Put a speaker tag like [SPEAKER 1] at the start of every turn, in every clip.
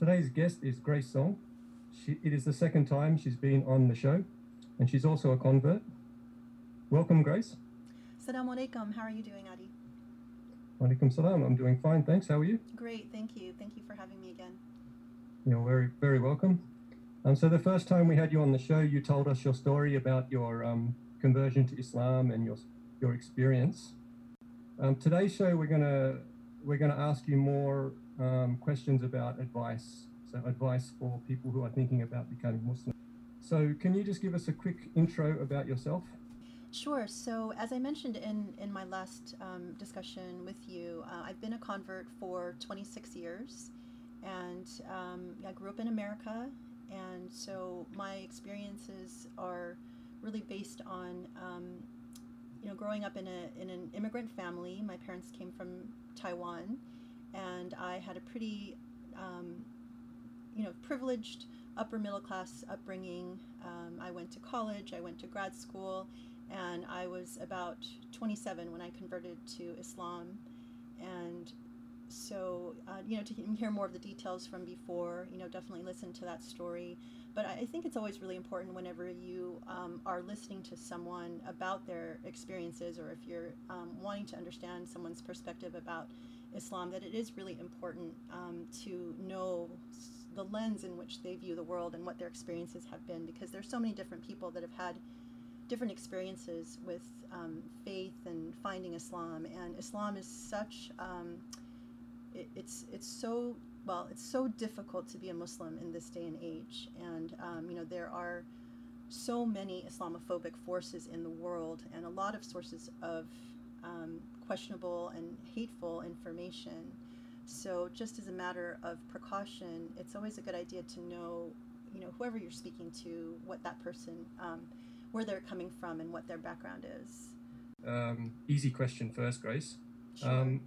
[SPEAKER 1] Today's guest is Grace Song. She, it is the second time she's been on the show, and she's also a convert. Welcome, Grace.
[SPEAKER 2] Assalamu alaikum. How are you doing, Adee?
[SPEAKER 1] Alaikum salam. I'm doing fine, thanks. How are you?
[SPEAKER 2] Great, thank you. Thank you for having me again.
[SPEAKER 1] You're very, very welcome. Um, so the first time we had you on the show, you told us your story about your um, conversion to Islam and your your experience. Um, today's show, we're gonna we're gonna ask you more um, questions about advice. So advice for people who are thinking about becoming Muslim. So can you just give us a quick intro about yourself?
[SPEAKER 2] Sure. So, as I mentioned in, in my last um, discussion with you, uh, I've been a convert for 26 years. And um, I grew up in America. And so my experiences are really based on, um, you know, growing up in, a, in an immigrant family. My parents came from Taiwan. And I had a pretty, um, you know, privileged upper middle class upbringing. Um, I went to college, I went to grad school and I was about 27 when I converted to Islam. And so, uh, you know, to hear more of the details from before, you know, definitely listen to that story. But I think it's always really important whenever you um, are listening to someone about their experiences, or if you're um, wanting to understand someone's perspective about Islam, that it is really important um, to know the lens in which they view the world and what their experiences have been, because there's so many different people that have had different experiences with um, faith and finding Islam. And Islam is such um, it, it's it's so well it's so difficult to be a Muslim in this day and age. And um, you know there are so many Islamophobic forces in the world, and a lot of sources of um, questionable and hateful information. So, just as a matter of precaution, it's always a good idea to know, you know, whoever you're speaking to, what that person um, where they're coming from and what their background is.
[SPEAKER 1] Um, easy question first, Grace.
[SPEAKER 2] Sure.
[SPEAKER 1] Um,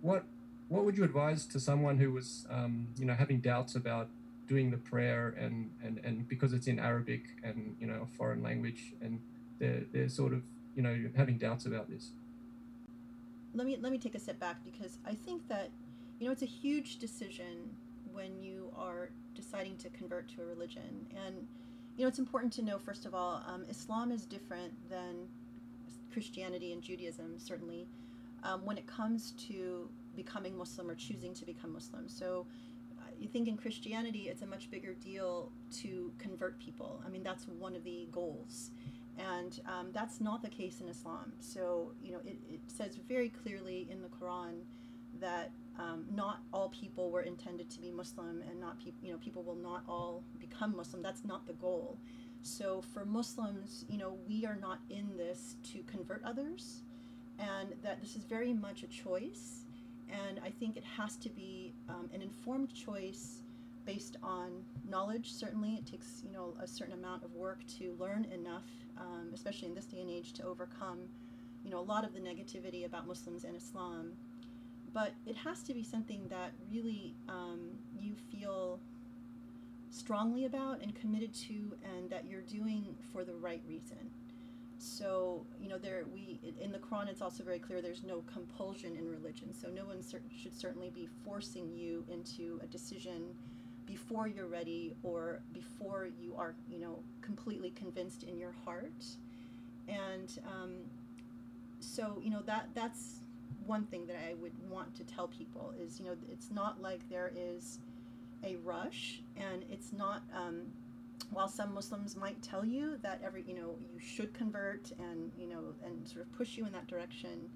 [SPEAKER 1] what what would you advise to someone who was um, you know having doubts about doing the prayer and, and, and because it's in Arabic and you know a foreign language and they're they're sort of you know having doubts about this.
[SPEAKER 2] Let me let me take a step back because I think that you know it's a huge decision when you are deciding to convert to a religion and you know, it's important to know, first of all, um, Islam is different than Christianity and Judaism, certainly, um, when it comes to becoming Muslim or choosing to become Muslim. So, you think in Christianity, it's a much bigger deal to convert people. I mean, that's one of the goals. And um, that's not the case in Islam. So, you know, it, it says very clearly in the Quran that um, not all people were intended to be Muslim, and not people. You know, people will not all become Muslim. That's not the goal. So for Muslims, you know, we are not in this to convert others, and that this is very much a choice. And I think it has to be um, an informed choice based on knowledge. Certainly, it takes you know a certain amount of work to learn enough, um, especially in this day and age, to overcome you know a lot of the negativity about Muslims and Islam. But it has to be something that really um, you feel strongly about and committed to and that you're doing for the right reason. So you know there we in the quran it's also very clear there's no compulsion in religion. So no one cer- should certainly be forcing you into a decision before you're ready or before you are you know completely convinced in your heart and um, so you know that that's one thing that I would want to tell people is, you know, it's not like there is a rush, and it's not. Um, while some Muslims might tell you that every, you know, you should convert and you know, and sort of push you in that direction,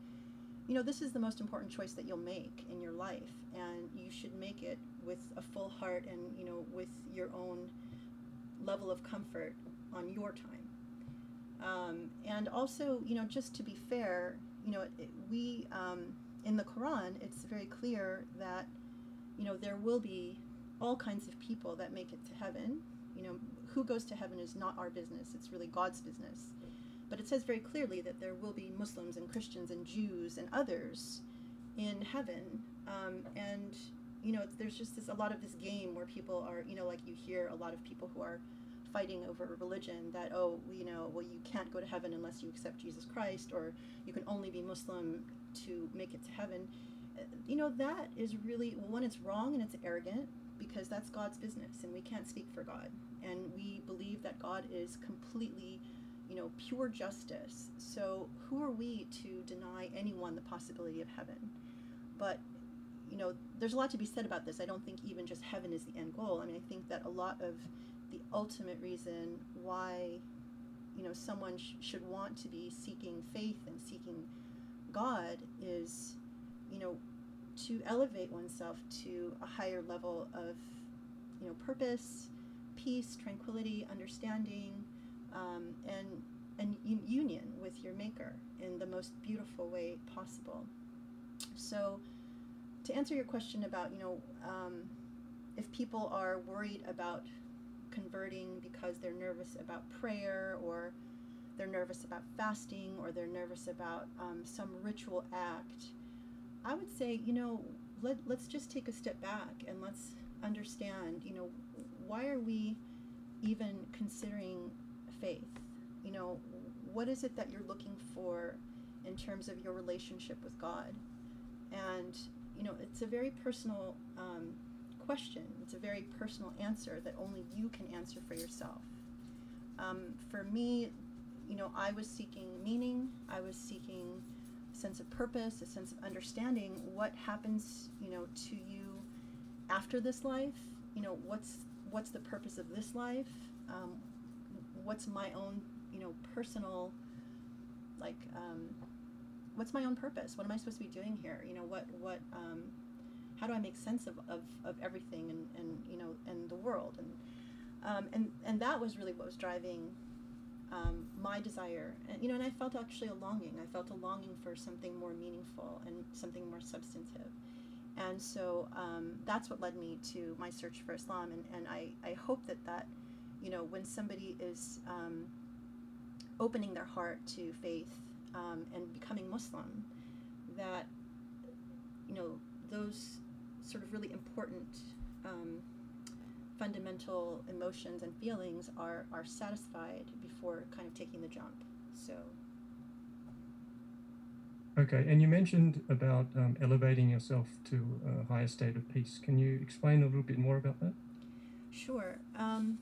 [SPEAKER 2] you know, this is the most important choice that you'll make in your life, and you should make it with a full heart and you know, with your own level of comfort on your time. Um, and also, you know, just to be fair, you know, we um, in the Quran, it's very clear that you know there will be all kinds of people that make it to heaven. You know, who goes to heaven is not our business; it's really God's business. But it says very clearly that there will be Muslims and Christians and Jews and others in heaven, um, and you know, there's just this a lot of this game where people are, you know, like you hear a lot of people who are fighting over religion that oh you know well you can't go to heaven unless you accept jesus christ or you can only be muslim to make it to heaven you know, that is really, well, one, it's wrong and it's arrogant because that's God's business and we can't speak for God. And we believe that God is completely, you know, pure justice. So who are we to deny anyone the possibility of heaven? But, you know, there's a lot to be said about this. I don't think even just heaven is the end goal. I mean, I think that a lot of the ultimate reason why, you know, someone sh- should want to be seeking faith and seeking God is, you know, to elevate oneself to a higher level of, you know, purpose, peace, tranquility, understanding, um, and and union with your Maker in the most beautiful way possible. So, to answer your question about, you know, um, if people are worried about converting because they're nervous about prayer or they're nervous about fasting or they're nervous about um, some ritual act, I would say, you know, let, let's just take a step back and let's understand, you know, why are we even considering faith? You know, what is it that you're looking for in terms of your relationship with God? And, you know, it's a very personal um, question. It's a very personal answer that only you can answer for yourself. Um, for me, you know, I was seeking meaning. I was seeking a sense of purpose, a sense of understanding what happens, you know, to you after this life. You know, what's what's the purpose of this life? Um, what's my own, you know, personal, like, um, what's my own purpose? What am I supposed to be doing here? You know, what what um, how do I make sense of, of, of everything and, and you know and the world? And um, and and that was really what was driving um, my desire. And you know and I felt actually a longing. I felt a longing for something more meaningful and something more substantive. And so um, that's what led me to my search for Islam. And, and I, I hope that that you know when somebody is um, opening their heart to faith um, and becoming Muslim that you know those sort of really important um, fundamental emotions and feelings are, are satisfied before kind of taking the jump. So.
[SPEAKER 1] Okay, and you mentioned about um, elevating yourself to a higher state of peace. Can you explain a little bit more about that?
[SPEAKER 2] Sure. Um,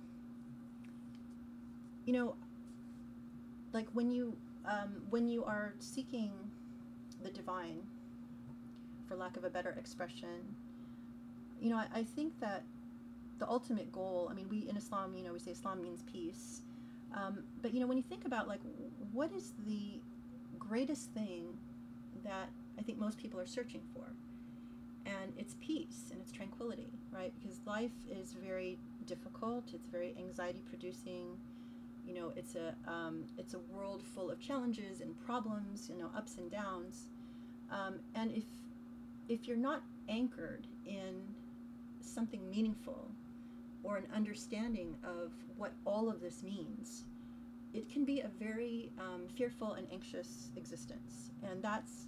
[SPEAKER 2] you know, like when you um, when you are seeking the divine, for lack of a better expression, you know, I, I think that the ultimate goal, I mean, we in Islam, you know, we say Islam means peace. Um, but, you know, when you think about, like, what is the greatest thing that I think most people are searching for? And it's peace and it's tranquility, right? Because life is very difficult, it's very anxiety producing. You know, it's a um, it's a world full of challenges and problems, you know, ups and downs. Um, and if if you're not anchored in something meaningful or an understanding of what all of this means, it can be a very um, fearful and anxious existence. And that's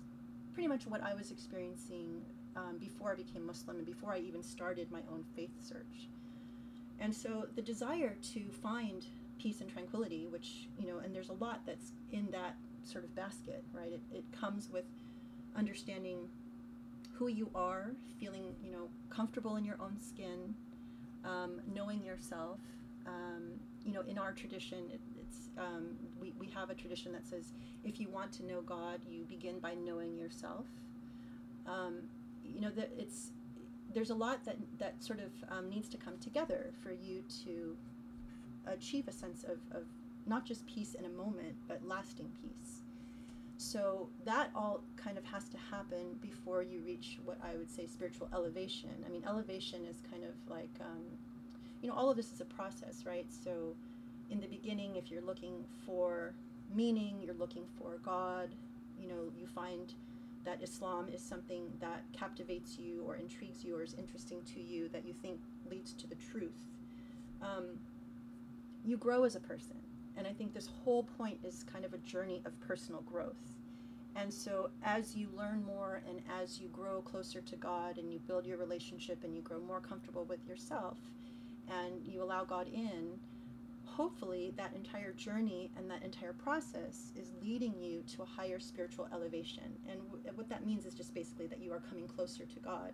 [SPEAKER 2] pretty much what I was experiencing um, before I became Muslim and before I even started my own faith search. And so the desire to find peace and tranquility, which, you know, and there's a lot that's in that sort of basket, right? It, it comes with understanding who you are, feeling you know comfortable in your own skin, um, knowing yourself. Um, you know, in our tradition, it, it's um, we, we have a tradition that says if you want to know God, you begin by knowing yourself. Um, you know that it's there's a lot that that sort of um, needs to come together for you to achieve a sense of, of not just peace in a moment, but lasting peace. So that all kind of has to happen before you reach what I would say spiritual elevation. I mean, elevation is kind of like, um, you know, all of this is a process, right? So in the beginning, if you're looking for meaning, you're looking for God, you know, you find that Islam is something that captivates you or intrigues you or is interesting to you that you think leads to the truth. Um, you grow as a person and I think this whole point is kind of a journey of personal growth. And so, as you learn more and as you grow closer to God and you build your relationship and you grow more comfortable with yourself and you allow God in, hopefully that entire journey and that entire process is leading you to a higher spiritual elevation. And w- what that means is just basically that you are coming closer to God.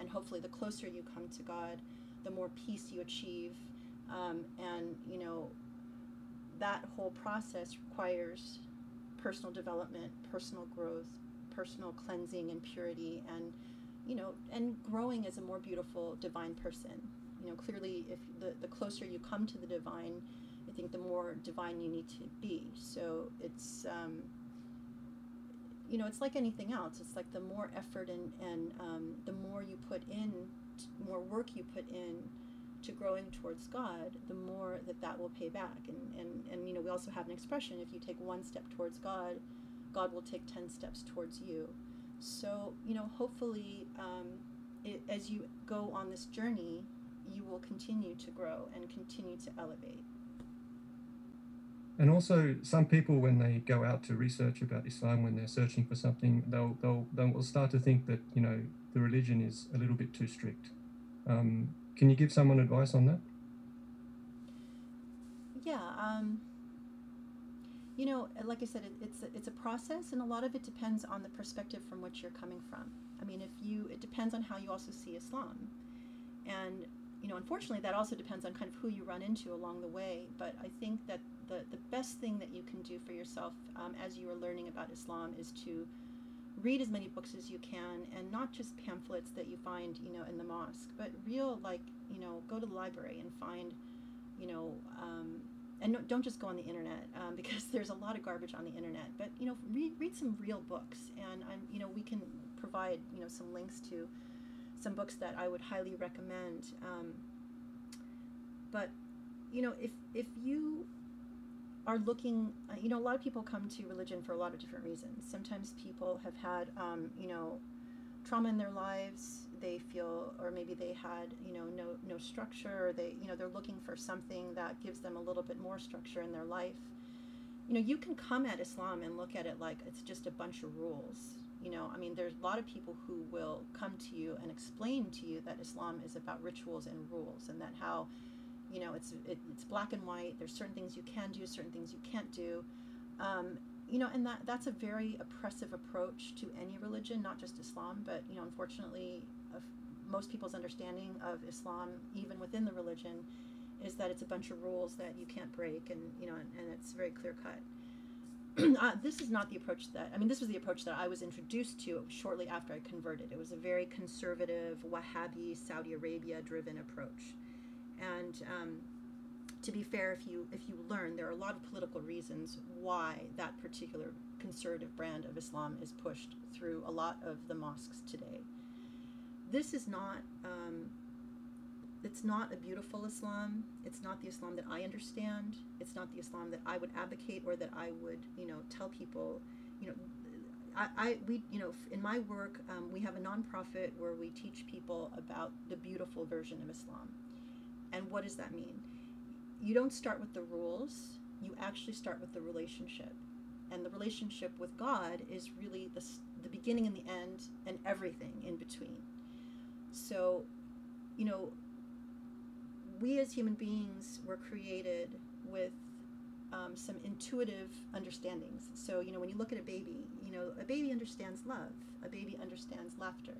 [SPEAKER 2] And hopefully, the closer you come to God, the more peace you achieve. Um, and, you know, that whole process requires personal development, personal growth, personal cleansing and purity, and, you know, and growing as a more beautiful divine person. You know, clearly, if the, the closer you come to the divine, I think the more divine you need to be. So it's, um, you know, it's like anything else. It's like the more effort and, and um, the more you put in, more work you put in to growing towards God, the more that that will pay back. And, and, and, you know, we also have an expression if you take one step towards God, God will take 10 steps towards you. So, you know, hopefully, um, it, as you go on this journey, you will continue to grow and continue to elevate.
[SPEAKER 1] And also, some people, when they go out to research about Islam, when they're searching for something, they'll they'll they'll start to think that you know the religion is a little bit too strict. Um, can you give someone advice on that?
[SPEAKER 2] Yeah, um, you know, like I said, it, it's a, it's a process, and a lot of it depends on the perspective from which you're coming from. I mean, if you, it depends on how you also see Islam, and you know, unfortunately, that also depends on kind of who you run into along the way. But I think that the, the best thing that you can do for yourself um, as you are learning about Islam is to read as many books as you can and not just pamphlets that you find, you know, in the mosque, but real, like, you know, go to the library and find, you know, um, and no, don't just go on the internet um, because there's a lot of garbage on the internet. But you know, read read some real books, and I'm you know we can provide you know some links to some books that I would highly recommend. Um, but you know, if if you are looking, uh, you know, a lot of people come to religion for a lot of different reasons. Sometimes people have had, um, you know, trauma in their lives. They feel, or maybe they had, you know, no no structure. Or they, you know, they're looking for something that gives them a little bit more structure in their life. You know, you can come at Islam and look at it like it's just a bunch of rules. You know, I mean, there's a lot of people who will come to you and explain to you that Islam is about rituals and rules, and that how you know it's it, it's black and white there's certain things you can do certain things you can't do. Um, you know and that that's a very oppressive approach to any religion not just islam but you know unfortunately most people's understanding of islam even within the religion is that it's a bunch of rules that you can't break and you know and, and it's very clear cut. Uh, this is not the approach that i mean this was the approach that i was introduced to shortly after i converted. It was a very conservative wahhabi saudi arabia driven approach and um, to be fair, if you if you learn, there are a lot of political reasons why that particular conservative brand of Islam is pushed through a lot of the mosques today. This is not. Um, it's not a beautiful Islam. It's not the Islam that I understand. It's not the Islam that I would advocate or that I would, you know, tell people. You know, I, I we, you know, in my work, um, we have a nonprofit where we teach people about the beautiful version of Islam and what does that mean? You don't start with the rules, you actually start with the relationship. And the relationship with God is really the, the beginning and the end and everything in between. So, you know, we as human beings were created with um, some intuitive understandings. So, you know, when you look at a baby, you know, a baby understands love, a baby understands laughter,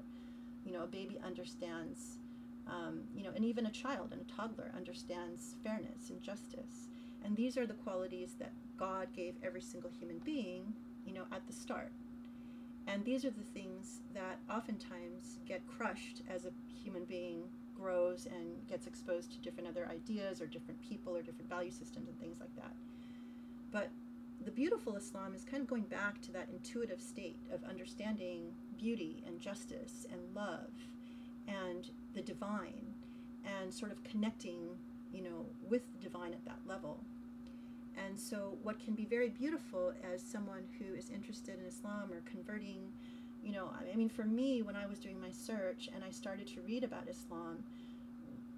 [SPEAKER 2] you know, a baby understands um, you know, and even a child and a toddler understands fairness and justice. And these are the qualities that God gave every single human being, you know, at the start. And these are the things that oftentimes get crushed as a human being grows and gets exposed to different other ideas or different people or different value systems and things like that. But the beautiful Islam is kind of going back to that intuitive state of understanding beauty and justice and love and the divine and sort of connecting, you know, with the divine at that level. And so, what can be very beautiful as someone who is interested in Islam or converting, you know, I mean, for me, when I was doing my search and I started to read about Islam,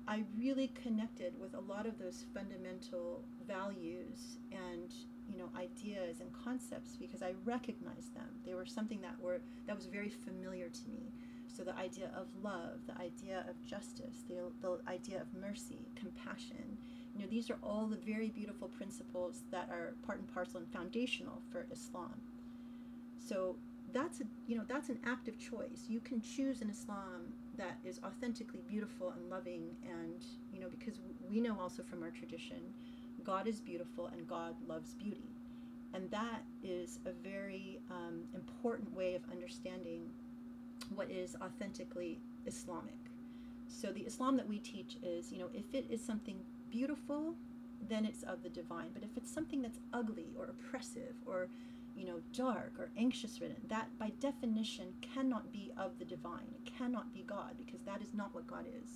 [SPEAKER 2] I really connected with a lot of those fundamental values and you know ideas and concepts because I recognized them. They were something that were that was very familiar to me. So the idea of love, the idea of justice, the, the idea of mercy, compassion, You know, these are all the very beautiful principles that are part and parcel and foundational for Islam. So that's a you know that's an active choice. You can choose an Islam that is authentically beautiful and loving, and you know because we know also from our tradition, God is beautiful and God loves beauty, and that is a very um, important way of understanding what is authentically Islamic. So the Islam that we teach is you know if it is something beautiful, then it's of the divine. But if it's something that's ugly or oppressive or you know, dark or anxious ridden, that by definition cannot be of the divine. It cannot be God because that is not what God is.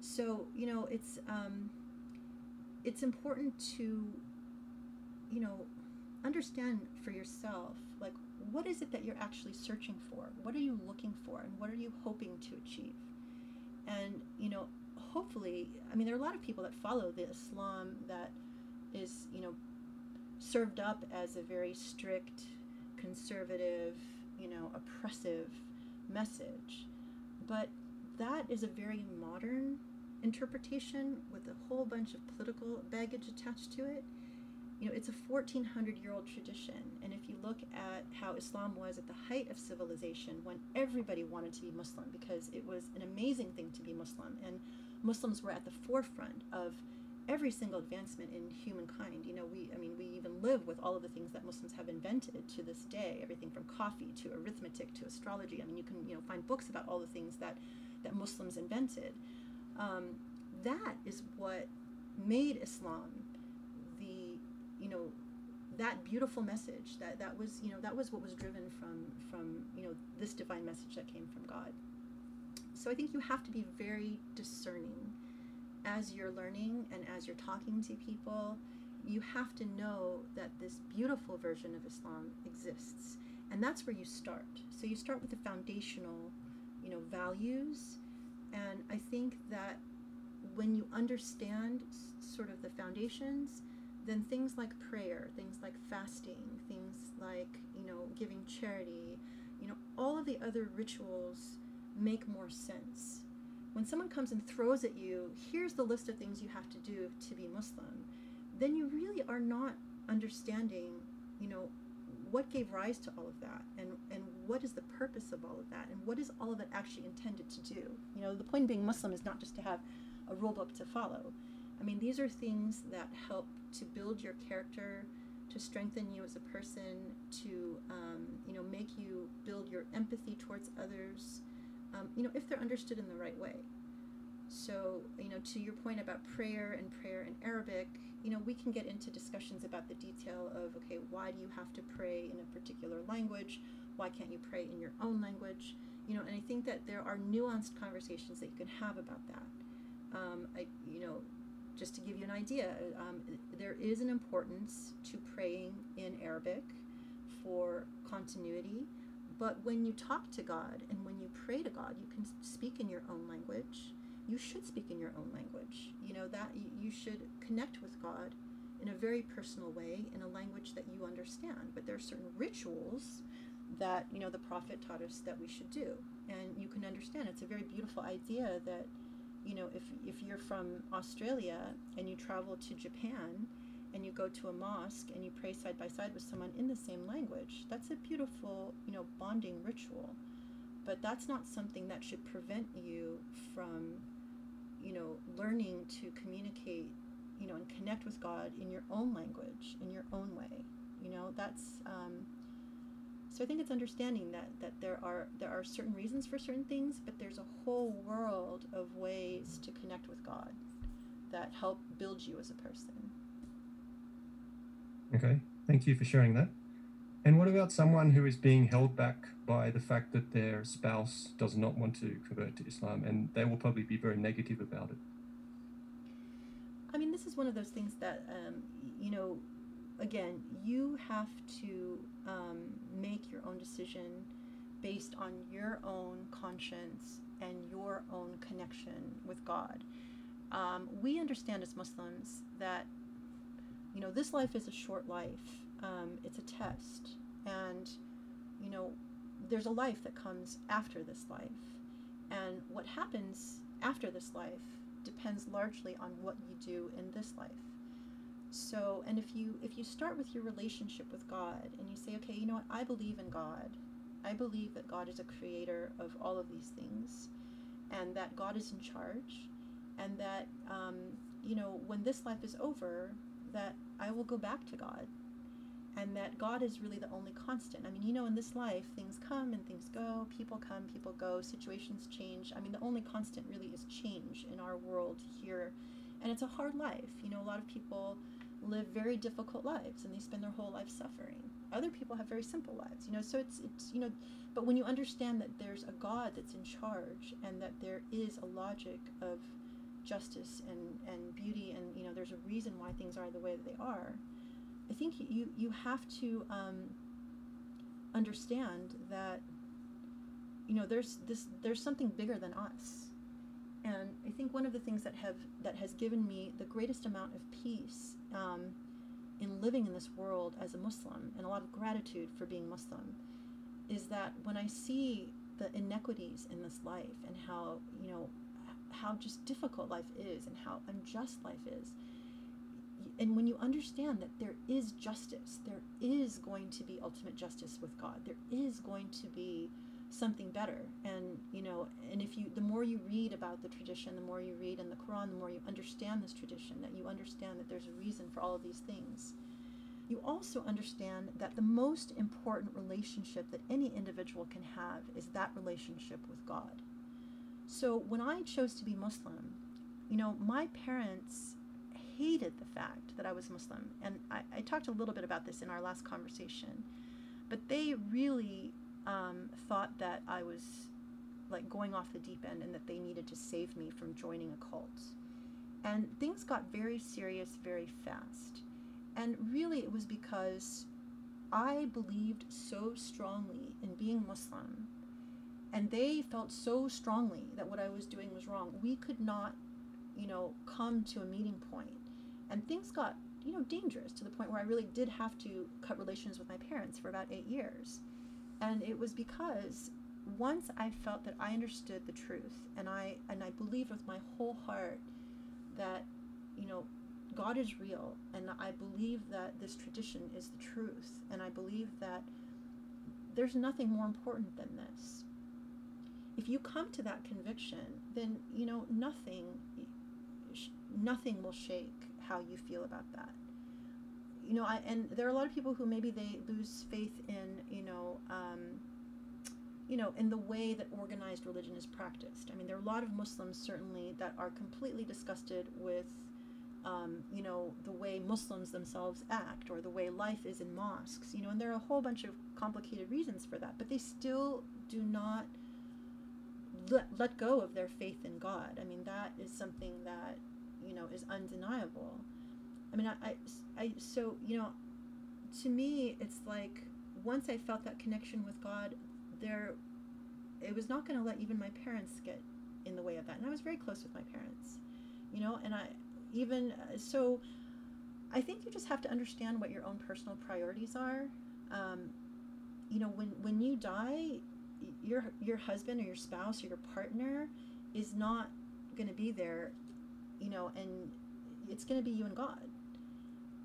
[SPEAKER 2] So, you know, it's um, it's important to, you know, understand for yourself, what is it that you're actually searching for? What are you looking for? And what are you hoping to achieve? And, you know, hopefully, I mean, there are a lot of people that follow the Islam that is, you know, served up as a very strict, conservative, you know, oppressive message. But that is a very modern interpretation with a whole bunch of political baggage attached to it. You know, it's a 1400 year old tradition. And if you look at how Islam was at the height of civilization, when everybody wanted to be Muslim because it was an amazing thing to be Muslim, and Muslims were at the forefront of every single advancement in humankind. You know, we, I mean, we even live with all of the things that Muslims have invented to this day. Everything from coffee to arithmetic to astrology. I mean, you can, you know, find books about all the things that that Muslims invented. Um, that is what made Islam you know, that beautiful message. That that was, you know, that was what was driven from from you know this divine message that came from God. So I think you have to be very discerning as you're learning and as you're talking to people, you have to know that this beautiful version of Islam exists. And that's where you start. So you start with the foundational, you know, values. And I think that when you understand sort of the foundations, then things like prayer, things like fasting, things like, you know, giving charity, you know, all of the other rituals make more sense when someone comes and throws at you, here's the list of things you have to do to be Muslim, then you really are not understanding, you know, what gave rise to all of that and, and what is the purpose of all of that and what is all of it actually intended to do. You know, the point of being Muslim is not just to have a rule book to follow. I mean, these are things that help to build your character, to strengthen you as a person, to um, you know make you build your empathy towards others, um, you know, if they're understood in the right way. So, you know, to your point about prayer and prayer in Arabic, you know, we can get into discussions about the detail of, okay, why do you have to pray in a particular language? Why can't you pray in your own language? You know, and I think that there are nuanced conversations that you can have about that. Um, I, you know, just to give you an idea, um, there is an importance to praying in Arabic for continuity but when you talk to God and when you pray to God, you can speak in your own language. You should speak in your own language. You know, that you should connect with God in a very personal way in a language that you understand. But there are certain rituals that, you know, the prophet taught us that we should do. And you can understand it's a very beautiful idea that, you know, if, if you're from Australia and you travel to Japan, and you go to a mosque and you pray side by side with someone in the same language, that's a beautiful, you know, bonding ritual. But that's not something that should prevent you from, you know, learning to communicate, you know, and connect with God in your own language, in your own way. You know, that's um, so I think it's understanding that that there are there are certain reasons for certain things, but there's a whole world of ways to connect with God that help build you as a person.
[SPEAKER 1] Okay, thank you for sharing that. And what about someone who is being held back by the fact that their spouse does not want to convert to Islam and they will probably be very negative about it?
[SPEAKER 2] I mean, this is one of those things that, um, you know, again, you have to um, make your own decision based on your own conscience and your own connection with God. Um, we understand as Muslims that you know, this life is a short life. Um, it's a test. And, you know, there's a life that comes after this life. And what happens after this life depends largely on what you do in this life. So, and if you if you start with your relationship with God and you say, okay, you know what, I believe in God. I believe that God is a creator of all of these things, and that God is in charge, and that um, you know when this life is over, that I will go back to God and that God is really the only constant. I mean, you know, in this life, things come and things go, people come, people go, situations change. I mean, the only constant really is change in our world here. And it's a hard life. You know, a lot of people live very difficult lives and they spend their whole life suffering. Other people have very simple lives, you know, so it's, it's, you know, but when you understand that there's a God that's in charge and that there is a logic of justice and, and beauty and, you know, there's a reason why things are the way that they are, I think you you have to um, understand that you know there's this there's something bigger than us, and I think one of the things that have that has given me the greatest amount of peace um, in living in this world as a Muslim and a lot of gratitude for being Muslim is that when I see the inequities in this life and how you know how just difficult life is and how unjust life is and when you understand that there is justice, there is going to be ultimate justice with God. There is going to be something better. And you know, and if you the more you read about the tradition, the more you read in the Quran, the more you understand this tradition, that you understand that there's a reason for all of these things. You also understand that the most important relationship that any individual can have is that relationship with God. So when I chose to be Muslim, you know, my parents hated the fact that I was Muslim. And I, I talked a little bit about this in our last conversation. But they really um, thought that I was like going off the deep end and that they needed to save me from joining a cult. And things got very serious very fast. And really, it was because I believed so strongly in being Muslim, and they felt so strongly that what I was doing was wrong. We could not, you know, come to a meeting point. and things got you know dangerous to the point where I really did have to cut relations with my parents for about eight years, and it was because once I felt that I understood the truth and I and I believed with my whole heart that you know God is real and I believe that this tradition is the truth and I believe that there's nothing more important than this. If you come to that conviction, then you know nothing nothing will shake how you feel about that you know I, and there are a lot of people who maybe they lose faith in you know um, you know in the way that organized religion is practiced. I mean there are a lot of muslims certainly that are completely disgusted with um, you know the way muslims themselves act or the way life is in mosques you know and there are a whole bunch of complicated reasons for that but they still do not let, let go of their faith in god. I mean that is something that you know is undeniable i mean I, I, I so you know to me it's like once i felt that connection with god there it was not going to let even my parents get in the way of that and i was very close with my parents you know and i even uh, so i think you just have to understand what your own personal priorities are um, you know when when you die your your husband or your spouse or your partner is not going to be there you know, and it's going to be you and God.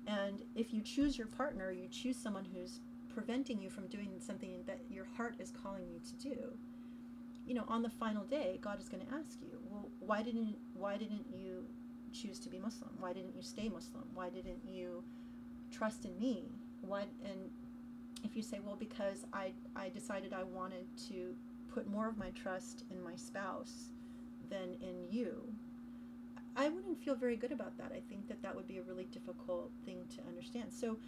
[SPEAKER 2] And if you choose your partner, you choose someone who's preventing you from doing something that your heart is calling you to do. You know, on the final day, God is going to ask you, well, why didn't why didn't you choose to be Muslim? Why didn't you stay Muslim? Why didn't you trust in me? What and if you say, well, because I I decided I wanted to put more of my trust in my spouse than in you, I wouldn't feel very good about that. I think that that would be a really difficult thing to understand. So,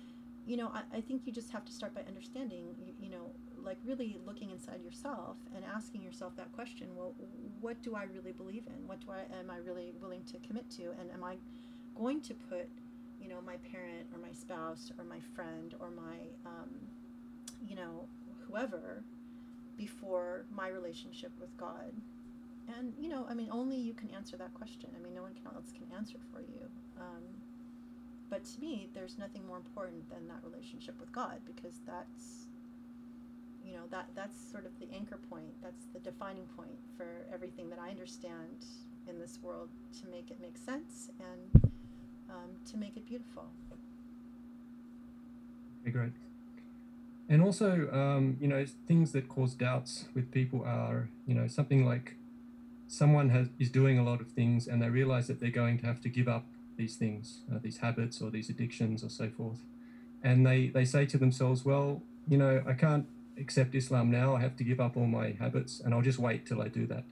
[SPEAKER 2] you know, I, I think you just have to start by understanding, you, you know, like really looking inside yourself and asking yourself that question well what do i really believe in what do i am i really willing to commit to and am i going to put you know my parent or my spouse or my friend or my um, you know whoever before my relationship with god and you know i mean only you can answer that question i mean no one else can answer for you um, but to me there's nothing more important than that relationship with god because that's you know that that's sort of the anchor point that's the defining point for everything that i understand in this world to make it make sense and um, to make it beautiful.
[SPEAKER 1] Okay, great. And also, um, you know, things that cause doubts with people are, you know, something like someone has is doing a lot of things and they realize that they're going to have to give up these things, uh, these habits or these addictions or so forth, and they they say to themselves, well, you know, I can't accept Islam now. I have to give up all my habits, and I'll just wait till I do that.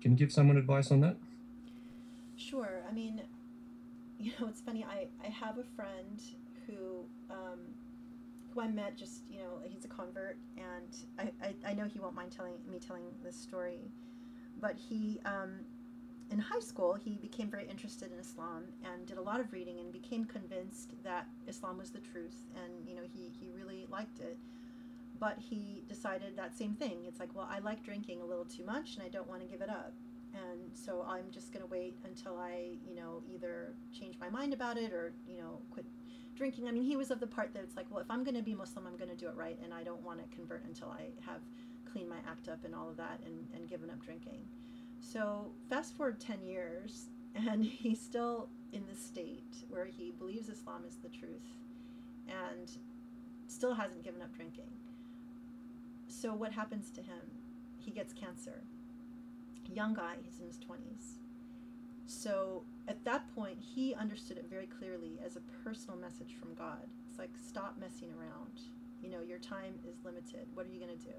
[SPEAKER 1] Can you give someone advice on that?
[SPEAKER 2] Sure. I mean, you know, it's funny. I I have a friend who. Um, who I met just, you know, he's a convert, and I, I, I know he won't mind telling me telling this story, but he, um, in high school, he became very interested in Islam and did a lot of reading and became convinced that Islam was the truth, and you know, he, he really liked it. But he decided that same thing. It's like, well, I like drinking a little too much, and I don't want to give it up and so I'm just going to wait until I, you know, either change my mind about it or, you know, quit drinking. I mean, he was of the part that it's like, well, if I'm going to be Muslim, I'm going to do it right, and I don't want to convert until I have cleaned my act up and all of that and, and given up drinking. So fast forward 10 years, and he's still in the state where he believes Islam is the truth and still hasn't given up drinking. So what happens to him? He gets cancer. Young guy, he's in his 20s. So at that point, he understood it very clearly as a personal message from God. It's like, stop messing around. You know, your time is limited. What are you going to do?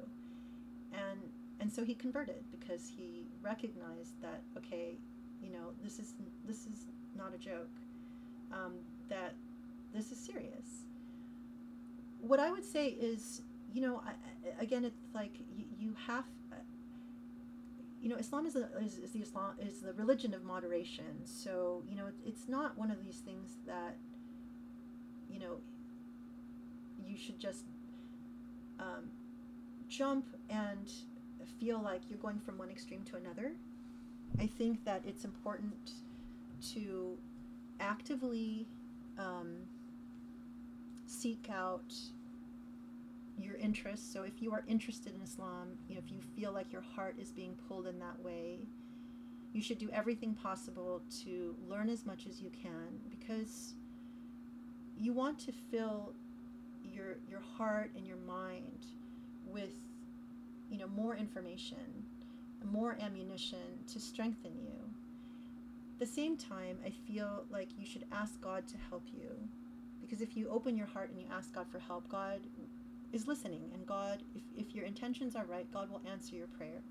[SPEAKER 2] And and so he converted because he recognized that okay, you know, this is this is not a joke. Um, that this is serious. What I would say is, you know, I, again, it's like you, you have you know, Islam is, a, is, is, the Islam is the religion of moderation. So you know, it, it's not one of these things that you know you should just um, jump and feel like you're going from one extreme to another. I think that it's important to actively um, seek out your interests. So if you are interested in Islam, you know, if you feel like your heart is being pulled in that way, you should do everything possible to learn as much as you can because you want to fill your your heart and your mind with you know more information, more ammunition to strengthen you. At the same time, I feel like you should ask God to help you because if you open your heart and you ask God for help, God is listening. And God, if, if your intentions are right, God will answer your prayer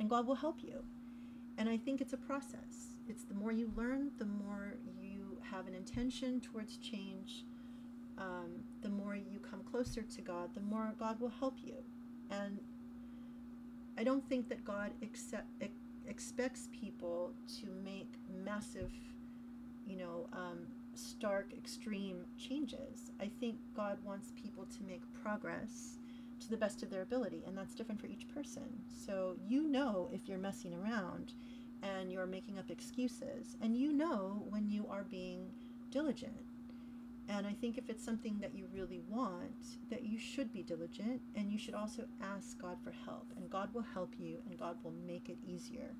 [SPEAKER 2] and God will help you. And I think it's a process. It's the more you learn, the more you have an intention towards change, um, the more you come closer to God, the more God will help you. And I don't think that God accept, expects people to make massive, you know, um, stark, extreme changes. I think God wants people to make progress to the best of their ability, and that's different for each person. So you know if you're messing around and you're making up excuses, and you know when you are being diligent. And I think if it's something that you really want, that you should be diligent and you should also ask God for help. And God will help you and God will make it easier.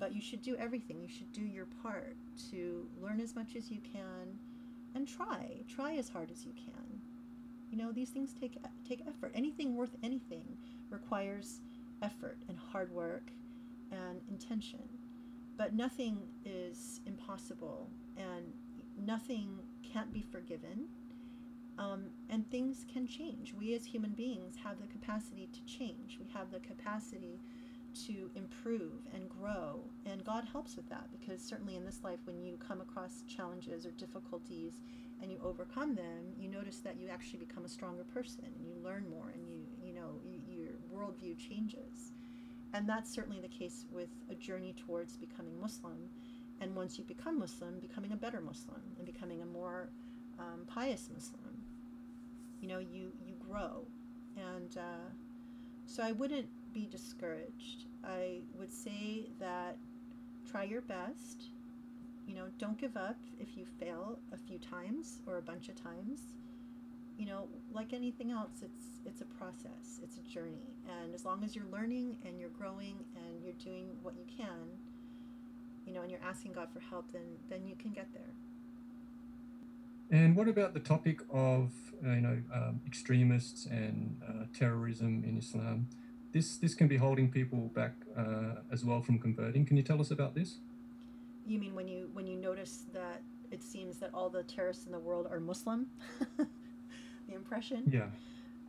[SPEAKER 2] But you should do everything. You should do your part to learn as much as you can and try. Try as hard as you can. You know, these things take take effort. Anything worth anything requires effort and hard work and intention. But nothing is impossible and nothing can't be forgiven. Um, and things can change. We as human beings have the capacity to change. We have the capacity to improve and grow. And God helps with that because certainly in this life, when you come across challenges or difficulties and you overcome them, you notice that you actually become a stronger person and you learn more and you, you know, you, your worldview changes. And that's certainly the case with a journey towards becoming Muslim. And once you become Muslim, becoming a better Muslim and becoming a more um, pious Muslim. You know, you, you grow. And uh, so I wouldn't be discouraged. I would say that try your best. You know, don't give up if you fail a few times or a bunch of times. You know, like anything else, it's it's a process, it's a journey. And as long as you're learning and you're growing and you're doing what you can, you know, and you're asking God for help, then then you can get there.
[SPEAKER 1] And what about the topic of uh, you know um, extremists and uh, terrorism in Islam? This this can be holding people back uh, as well from converting. Can you tell us about this?
[SPEAKER 2] You mean when you when you notice that it seems that all the terrorists in the world are Muslim? the impression.
[SPEAKER 1] Yeah.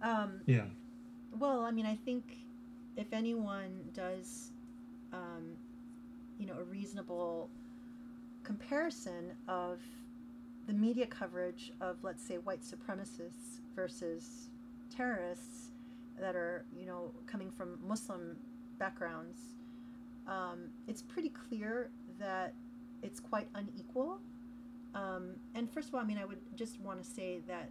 [SPEAKER 2] Um,
[SPEAKER 1] yeah.
[SPEAKER 2] Well, I mean, I think if anyone does, um, you know, a reasonable comparison of the media coverage of, let's say, white supremacists versus terrorists that are, you know, coming from Muslim backgrounds, um, it's pretty clear that it's quite unequal. Um, and first of all, I mean, I would just want to say that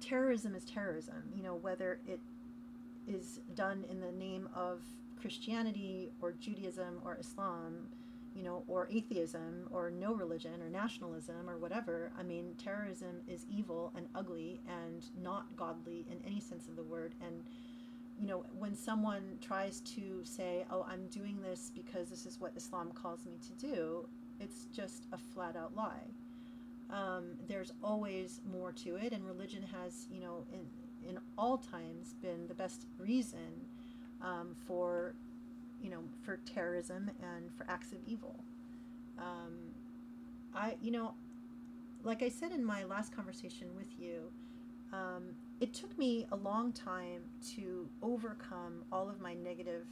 [SPEAKER 2] terrorism is terrorism, you know, whether it is done in the name of Christianity or Judaism or Islam, you know, or atheism or no religion or nationalism or whatever. I mean, terrorism is evil and ugly and not godly in any sense of the word. And, you know, when someone tries to say, oh, I'm doing this because this is what Islam calls me to do, it's just a flat out lie. Um, there's always more to it, and religion has, you know, in in all times been the best reason um, for, you know, for terrorism and for acts of evil. Um, I, you know, like I said in my last conversation with you, um, it took me a long time to overcome all of my negative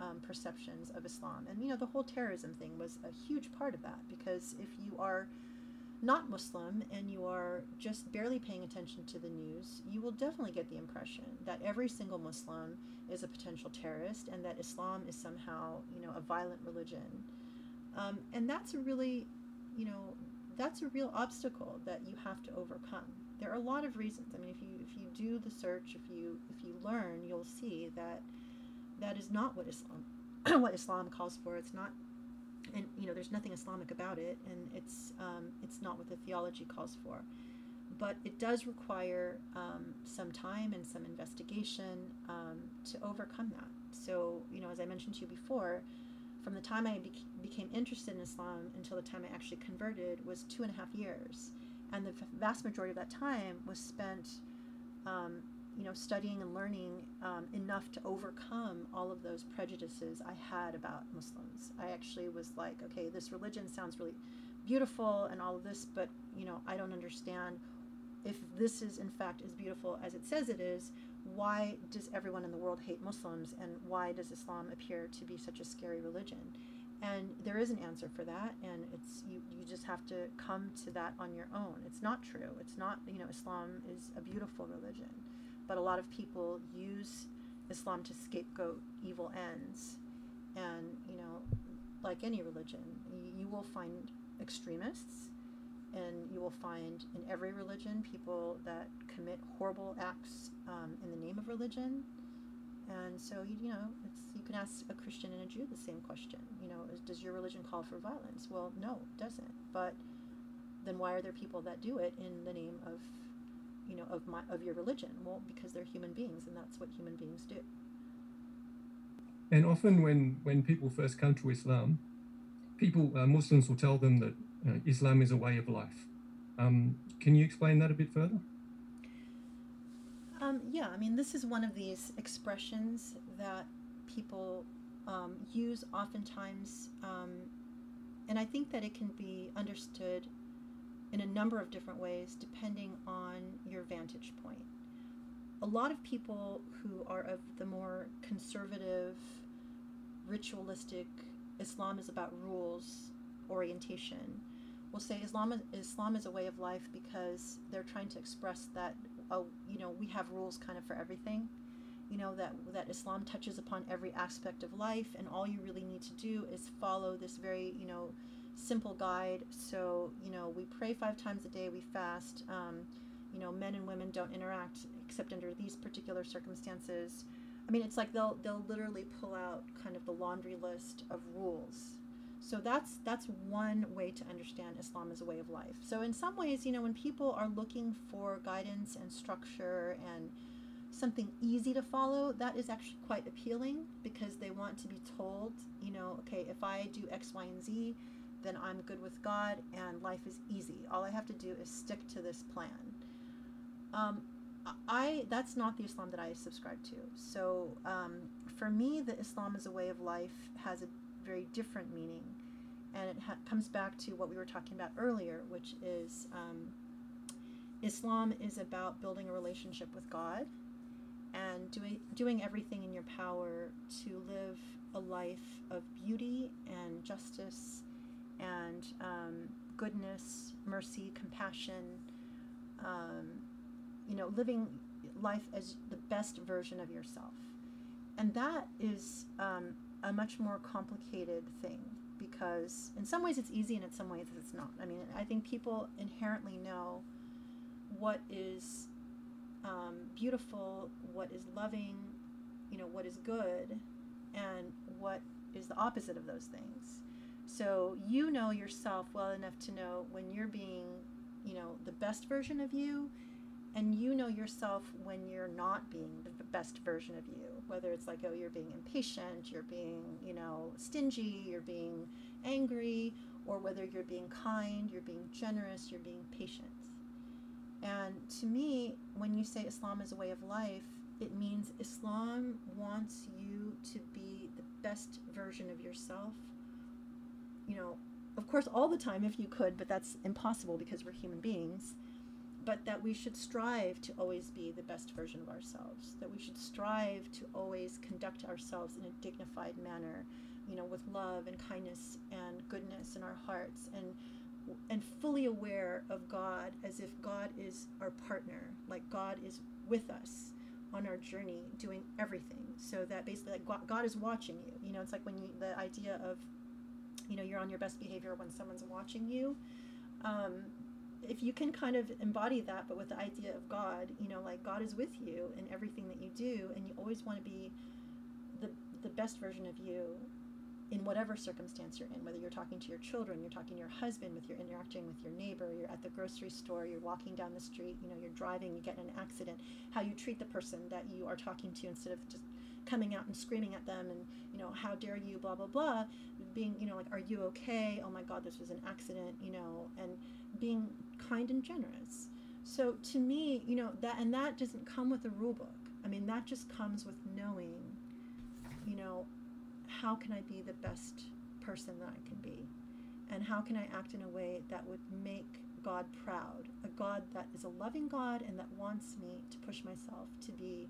[SPEAKER 2] um, perceptions of Islam. And, you know, the whole terrorism thing was a huge part of that because if you are not Muslim and you are just barely paying attention to the news, you will definitely get the impression that every single Muslim is a potential terrorist and that Islam is somehow, you know, a violent religion. Um, and that's a really, you know, that's a real obstacle that you have to overcome. There are a lot of reasons. I mean, if you if you do the search, if you if you learn, you'll see that that is not what Islam what Islam calls for. It's not and you know there's nothing Islamic about it, and it's um, it's not what the theology calls for. But it does require um, some time and some investigation um, to overcome that. So you know, as I mentioned to you before, from the time I bec- became interested in Islam until the time I actually converted was two and a half years, and the vast majority of that time was spent um, you know, studying and learning um, enough to overcome all of those prejudices I had about Muslims. I actually was like, okay, this religion sounds really beautiful and all of this, but you know, I don't understand if this is in fact as beautiful as it says it is. Why does everyone in the world hate Muslims, and why does Islam appear to be such a scary religion? And there is an answer for that, and it's you, you just have to come to that on your own. It's not true. It's not, you know, Islam is a beautiful religion but a lot of people use Islam to scapegoat evil ends. And, you know, like any religion, you will find extremists, and you will find in every religion people that commit horrible acts um, in the name of religion. And so, you, you know, you can ask a Christian and a Jew the same question. You know, does your religion call for violence? Well, no, it doesn't. But then why are there people that do it in the name of of my of your religion? Well, because they're human beings, and that's what human beings do.
[SPEAKER 1] And often, when when people first come to Islam, people uh, Muslims will tell them that uh, Islam is a way of life. Um, can you explain that a bit further?
[SPEAKER 2] Um, yeah, I mean, this is one of these expressions that people um, use oftentimes, um, and I think that it can be understood in a number of different ways depending on your vantage point. A lot of people who are of the more conservative, ritualistic, Islam is about rules orientation will say Islam Islam is a way of life because they're trying to express that oh you know we have rules kind of for everything you know that that Islam touches upon every aspect of life and all you really need to do is follow this very you know simple guide. So, you know, we pray five times a day, we fast. Um, you know, men and women don't interact except under these particular circumstances. I mean, it's like they'll they'll literally pull out kind of the laundry list of rules. So that's that's one way to understand Islam as a way of life. So in some ways, you know, when people are looking for guidance and structure and something easy to follow, that is actually quite appealing because they want to be told, you know, okay, if I do X, Y, and Z, then I'm good with God and life is easy. All I have to do is stick to this plan. Um, I that's not the Islam that I subscribe to. So um, for me, the Islam as a way of life has a very different meaning, and it ha- comes back to what we were talking about earlier, which is um, Islam is about building a relationship with God and doing doing everything in your power to live a life of beauty and justice and um, goodness, mercy, compassion. Um, you know, living life as the best version of yourself. And that is um, a much more complicated thing because in some ways it's easy and in some ways it's not. I mean, I think people inherently know what is um, beautiful, what is loving, you know, what is good, and what is the opposite of those things. So you know yourself well enough to know when you're being, you know, the best version of you and you know yourself when you're not being the best version of you. Whether it's like oh you're being impatient you're being you know stingy you're being angry or whether you're being kind you're being generous you're being patient. And to me when you say islam is a way of life it means islam wants you to be the best version of yourself you know of course all the time if you could but that's impossible because we're human beings but that we should strive to always be the best version of ourselves, that we should strive to always conduct ourselves in a dignified manner, you know, with love and kindness and goodness in our hearts and and fully aware of God as if God is our partner, like God is with us on our journey doing everything so that basically like God is watching you. You know, it's like when you the idea of you know, you're on your best behavior when someone's watching you. Um, if you can kind of embody that, but with the idea of God, you know, like God is with you in everything that you do, and you always want to be the the best version of you in whatever circumstance you're in, whether you're talking to your children, you're talking to your husband, with your interacting with your neighbor, you're at the grocery store, you're walking down the street, you know, you're driving, you get in an accident, how you treat the person that you are talking to instead of just coming out and screaming at them and you know how dare you blah blah blah being you know like are you okay oh my god this was an accident you know and being kind and generous. So to me, you know, that and that doesn't come with a rule book. I mean, that just comes with knowing, you know, how can I be the best person that I can be? And how can I act in a way that would make God proud? A God that is a loving God and that wants me to push myself to be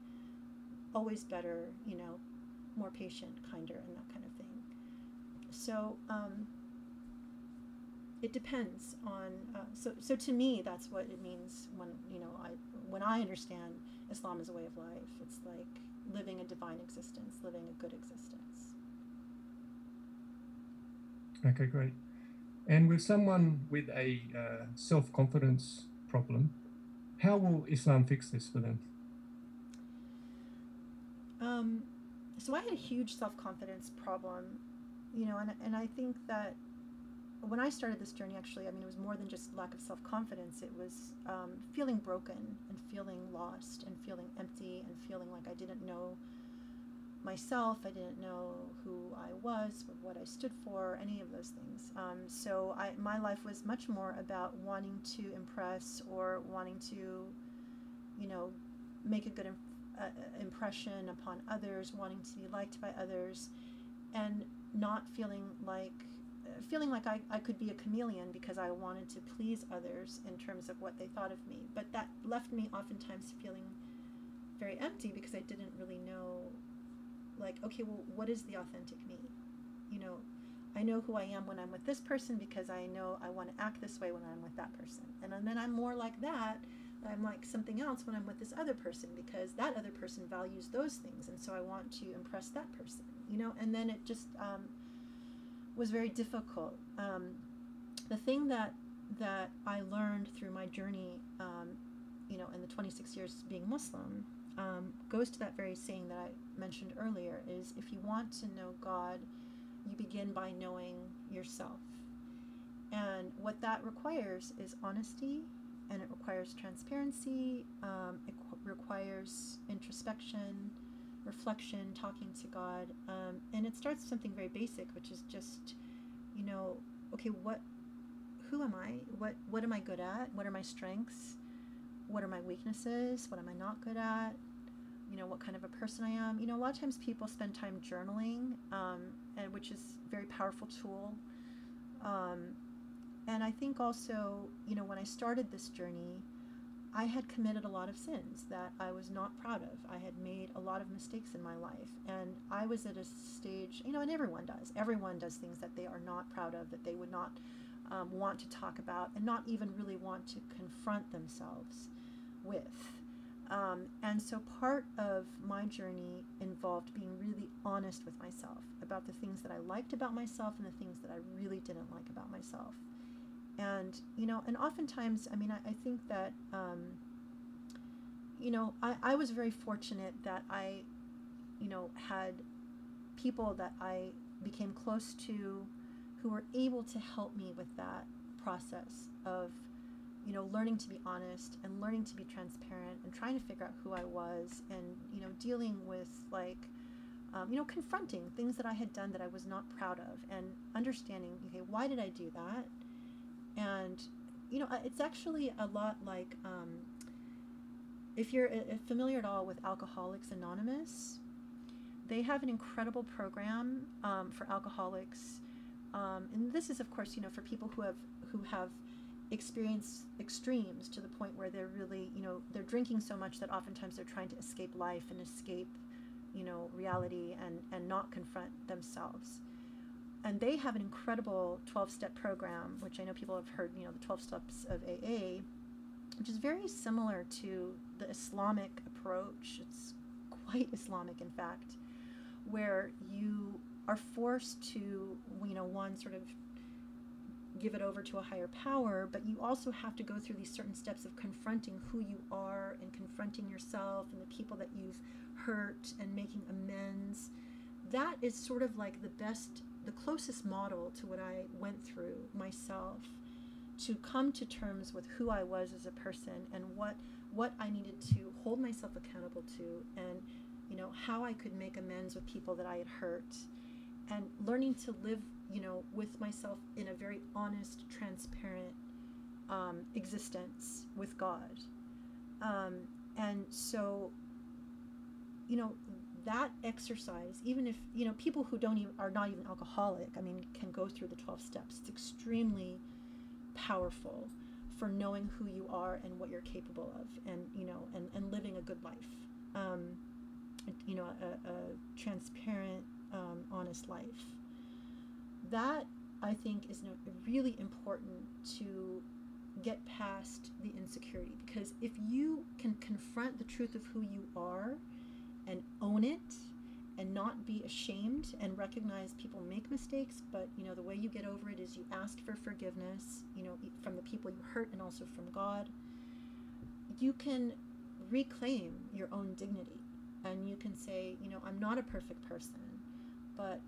[SPEAKER 2] always better, you know, more patient, kinder, and that kind of thing. So, um, it depends on uh, so so to me that's what it means when you know I when I understand Islam as a way of life it's like living a divine existence living a good existence.
[SPEAKER 1] Okay great. And with someone with a uh, self-confidence problem how will Islam fix this for them
[SPEAKER 2] um, so I had a huge self-confidence problem you know and, and I think that when I started this journey, actually, I mean, it was more than just lack of self confidence. It was um, feeling broken and feeling lost and feeling empty and feeling like I didn't know myself. I didn't know who I was, what I stood for, any of those things. Um, so I, my life was much more about wanting to impress or wanting to, you know, make a good uh, impression upon others, wanting to be liked by others, and not feeling like feeling like I, I could be a chameleon because I wanted to please others in terms of what they thought of me. But that left me oftentimes feeling very empty because I didn't really know, like, okay, well, what is the authentic me? You know, I know who I am when I'm with this person because I know I want to act this way when I'm with that person. And then I'm more like that. I'm like something else when I'm with this other person because that other person values those things. And so I want to impress that person, you know, and then it just, um, was very difficult. Um, the thing that that I learned through my journey, um, you know, in the 26 years being Muslim, um, goes to that very saying that I mentioned earlier: is if you want to know God, you begin by knowing yourself, and what that requires is honesty and it requires transparency. Um, it qu- requires introspection, reflection, talking to God, um, and it starts with something very basic, which is just, you know, okay, what, who am I? What what am I good at? What are my strengths? What are my weaknesses? What am I not good at? You know, what kind of a person I am. You know, a lot of times people spend time journaling, um, and which is a very powerful tool. Um, and I think also, you know, when I started this journey, I had committed a lot of sins that I was not proud of. I had made a lot of mistakes in my life. And I was at a stage, you know, and everyone does. Everyone does things that they are not proud of, that they would not um, want to talk about, and not even really want to confront themselves with. Um, and so part of my journey involved being really honest with myself about the things that I liked about myself and the things that I really didn't like about myself and you know and oftentimes i mean i, I think that um, you know I, I was very fortunate that i you know had people that i became close to who were able to help me with that process of you know learning to be honest and learning to be transparent and trying to figure out who i was and you know dealing with like um, you know confronting things that i had done that i was not proud of and understanding okay why did i do that and you know it's actually a lot like um, if you're uh, familiar at all with alcoholics anonymous they have an incredible program um, for alcoholics. Um, and this is of course you know for people who have who have experienced extremes to the point where they're really you know they're drinking so much that oftentimes they're trying to escape life and escape you know reality and and not confront themselves and they have an incredible 12 step program, which I know people have heard, you know, the 12 steps of AA, which is very similar to the Islamic approach. It's quite Islamic, in fact, where you are forced to, you know, one sort of give it over to a higher power, but you also have to go through these certain steps of confronting who you are and confronting yourself and the people that you've hurt and making amends. That is sort of like the best the closest model to what I went through myself to come to terms with who I was as a person and what what I needed to hold myself accountable to and you know how I could make amends with people that I had hurt and learning to live you know with myself in a very honest transparent um, existence with God. Um, and so you know that exercise, even if you know people who don't even are not even alcoholic, I mean, can go through the twelve steps. It's extremely powerful for knowing who you are and what you're capable of, and you know, and, and living a good life. Um, you know, a, a transparent, um, honest life. That I think is really important to get past the insecurity because if you can confront the truth of who you are and own it and not be ashamed and recognize people make mistakes but you know the way you get over it is you ask for forgiveness you know from the people you hurt and also from god. You can reclaim your own dignity and you can say you know i'm not a perfect person but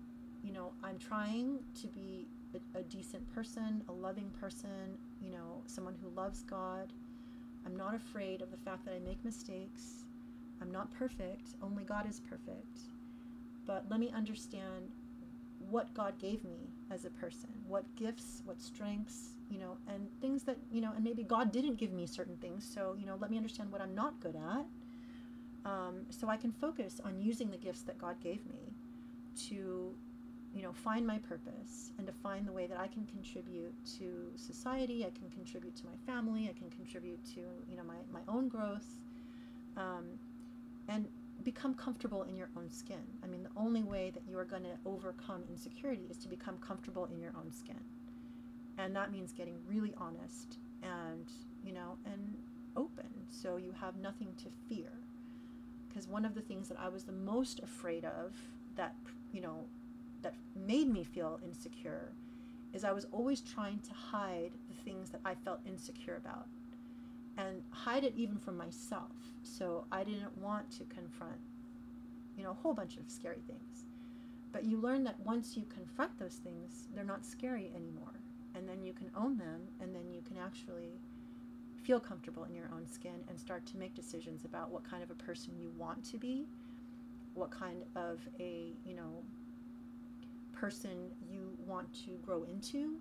[SPEAKER 2] you know i'm trying to be a, a decent person a loving person you know someone who loves god. I'm not afraid of the fact that i make mistakes I'm not perfect, only God is perfect. But let me understand what God gave me as a person, what gifts, what strengths, you know, and things that, you know, and maybe God didn't give me certain things. So, you know, let me understand what I'm not good at. Um, so I can focus on using the gifts that God gave me to, you know, find my purpose and to find the way that I can contribute to society. I can contribute to my family. I can contribute to, you know, my, my own growth. Um, and become comfortable in your own skin. I mean, the only way that you are going to overcome insecurity is to become comfortable in your own skin. And that means getting really honest and, you know, and open so you have nothing to fear. Because one of the things that I was the most afraid of that, you know, that made me feel insecure is I was always trying to hide the things that I felt insecure about and hide it even from myself. So I didn't want to confront, you know, a whole bunch of scary things. But you learn that once you confront those things, they're not scary anymore. And then you can own them, and then you can actually feel comfortable in your own skin and start to make decisions about what kind of a person you want to be, what kind of a, you know, person you want to grow into,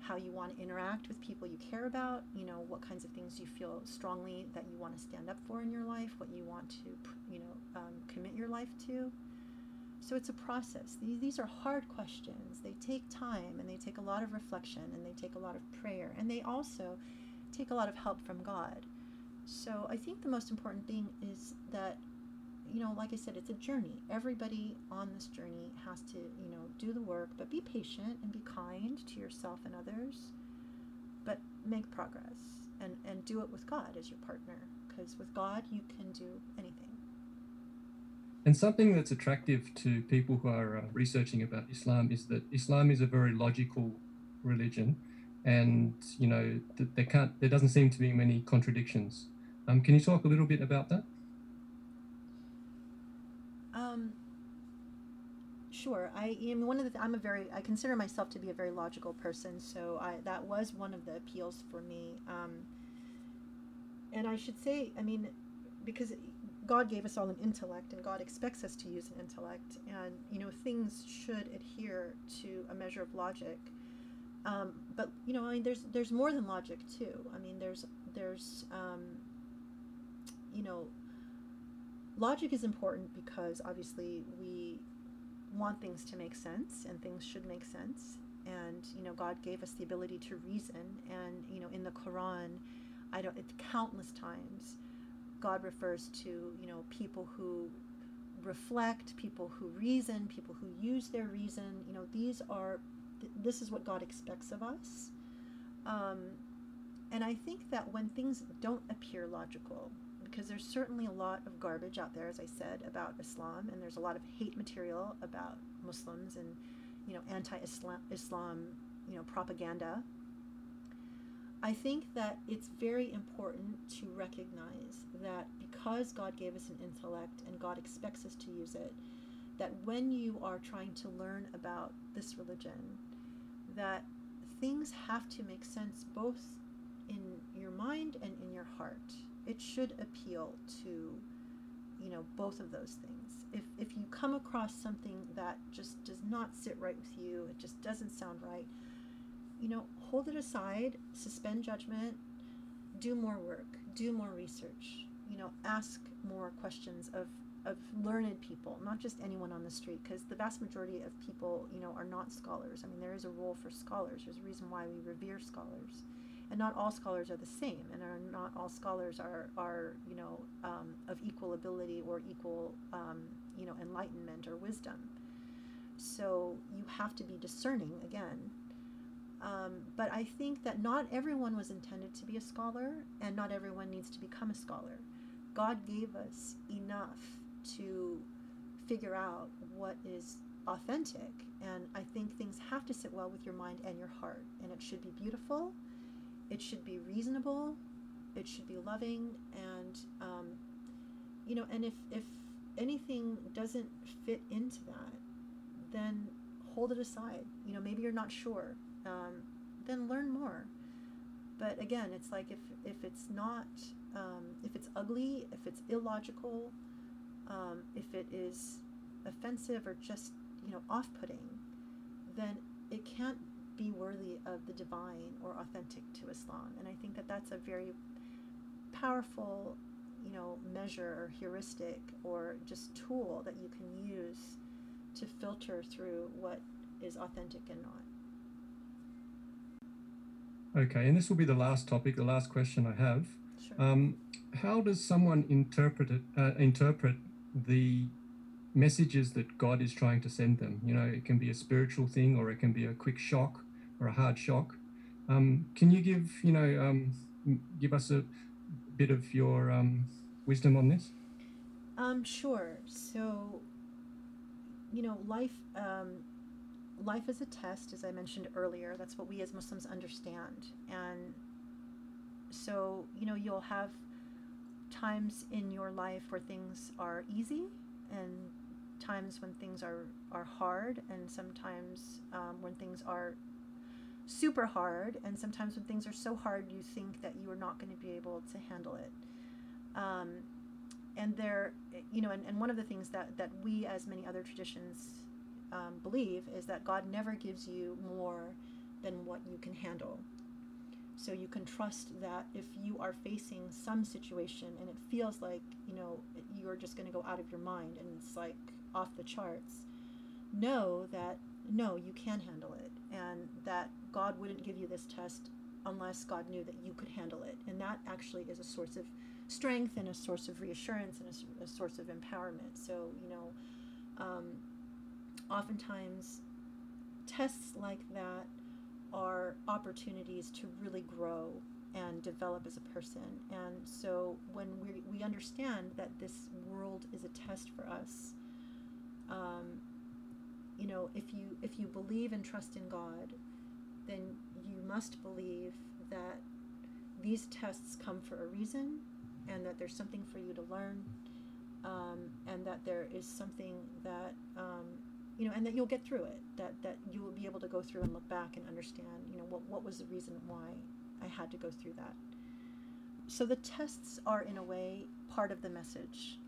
[SPEAKER 2] how you want to interact with people you care about, you know, what kinds of things you feel strongly that you want to stand up for in your life, what you want to, you know, um, commit your life to. So it's a process. These, these are hard questions. They take time and they take a lot of reflection and they take a lot of prayer and they also take a lot of help from God. So I think the most important thing is that, you know, like I said, it's a journey. Everybody on this journey has to, you know, do the work, but be patient and be kind to yourself and others, but make progress and, and do it with God as your partner. Because with God, you can do anything.
[SPEAKER 1] And something that's attractive to people who are uh, researching about Islam is that Islam is a very logical religion, and you know th- there can't there doesn't seem to be many contradictions. Um, can you talk a little bit about that?
[SPEAKER 2] Um, sure. I am one of the. I'm a very. I consider myself to be a very logical person, so I that was one of the appeals for me. Um, and I should say, I mean, because God gave us all an intellect, and God expects us to use an intellect, and you know things should adhere to a measure of logic. Um, but you know, I mean, there's there's more than logic too. I mean, there's there's um, you know, logic is important because obviously we want things to make sense, and things should make sense. And you know, God gave us the ability to reason, and you know, in the Quran, I don't, it's countless times God refers to, you know, people who reflect, people who reason, people who use their reason. You know, these are, th- this is what God expects of us. Um, and I think that when things don't appear logical, because there's certainly a lot of garbage out there, as I said, about Islam, and there's a lot of hate material about Muslims and, you know, anti-Islam, Islam, you know, propaganda I think that it's very important to recognize that because God gave us an intellect and God expects us to use it, that when you are trying to learn about this religion, that things have to make sense both in your mind and in your heart. It should appeal to, you know, both of those things. If if you come across something that just does not sit right with you, it just doesn't sound right, you know, hold it aside, suspend judgment, do more work, do more research, you know, ask more questions of, of learned people, not just anyone on the street, because the vast majority of people, you know, are not scholars. I mean, there is a role for scholars. There's a reason why we revere scholars. And not all scholars are the same, and are not all scholars are, are you know, um, of equal ability or equal, um, you know, enlightenment or wisdom. So you have to be discerning, again, um, but I think that not everyone was intended to be a scholar, and not everyone needs to become a scholar. God gave us enough to figure out what is authentic, and I think things have to sit well with your mind and your heart, and it should be beautiful, it should be reasonable, it should be loving, and um, you know, and if if anything doesn't fit into that, then hold it aside. You know, maybe you're not sure um, then learn more. But again, it's like if, if it's not, um, if it's ugly, if it's illogical, um, if it is offensive or just, you know, off putting, then it can't be worthy of the divine or authentic to Islam. And I think that that's a very powerful, you know, measure or heuristic or just tool that you can use to filter through what is authentic and not.
[SPEAKER 1] Okay, and this will be the last topic, the last question I have.
[SPEAKER 2] Sure.
[SPEAKER 1] Um, how does someone interpret it, uh, interpret the messages that God is trying to send them? You know, it can be a spiritual thing, or it can be a quick shock, or a hard shock. Um, can you give, you know, um, give us a bit of your um, wisdom on this?
[SPEAKER 2] Um, sure. So, you know, life um, life is a test, as I mentioned earlier. That's what we as Muslims understand. And so, you know, you'll have times in your life where things are easy and times when things are, are hard and sometimes um, when things are super hard, and sometimes when things are so hard, you think that you are not going to be able to handle it. Um, and there, you know, and, and one of the things that, that we, as many other traditions, um, believe is that God never gives you more than what you can handle. So you can trust that if you are facing some situation and it feels like, you know, you're just going to go out of your mind and it's like off the charts, know that no, you can handle it and that God wouldn't give you this test unless God knew that you could handle it. And that actually is a source of strength and a source of reassurance and a, a source of empowerment. So, you know, um, oftentimes tests like that are opportunities to really grow and develop as a person. And so when we, we understand that this world is a test for us, um, you know, if you if you believe and trust in God, then you must believe that these tests come for a reason, and that there's something for you to learn, um, and that there is something that um, you know, and that you'll get through it. That that you will be able to go through and look back and understand, you know, what what was the reason why I had to go through that. So the tests are in a way part of the message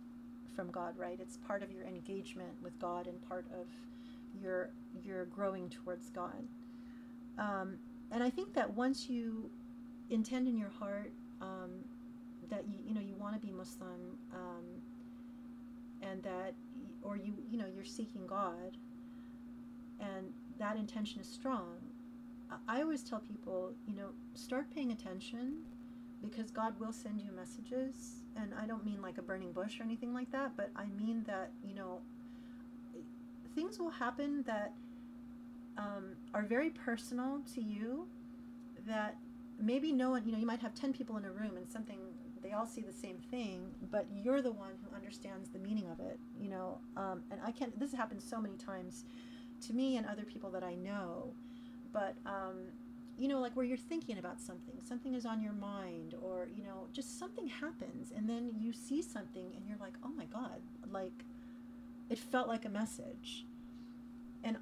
[SPEAKER 2] from God, right? It's part of your engagement with God and part of your your growing towards God. Um, and I think that once you intend in your heart um, that you you know you want to be Muslim um, and that or you you know you're seeking God and that intention is strong I always tell people you know start paying attention because God will send you messages and I don't mean like a burning bush or anything like that but I mean that you know things will happen that um, are very personal to you that maybe no one you know you might have 10 people in a room and something they all see the same thing but you're the one who understands the meaning of it you know? Um, and i can't this happens so many times to me and other people that i know but um, you know like where you're thinking about something something is on your mind or you know just something happens and then you see something and you're like oh my god like it felt like a message. And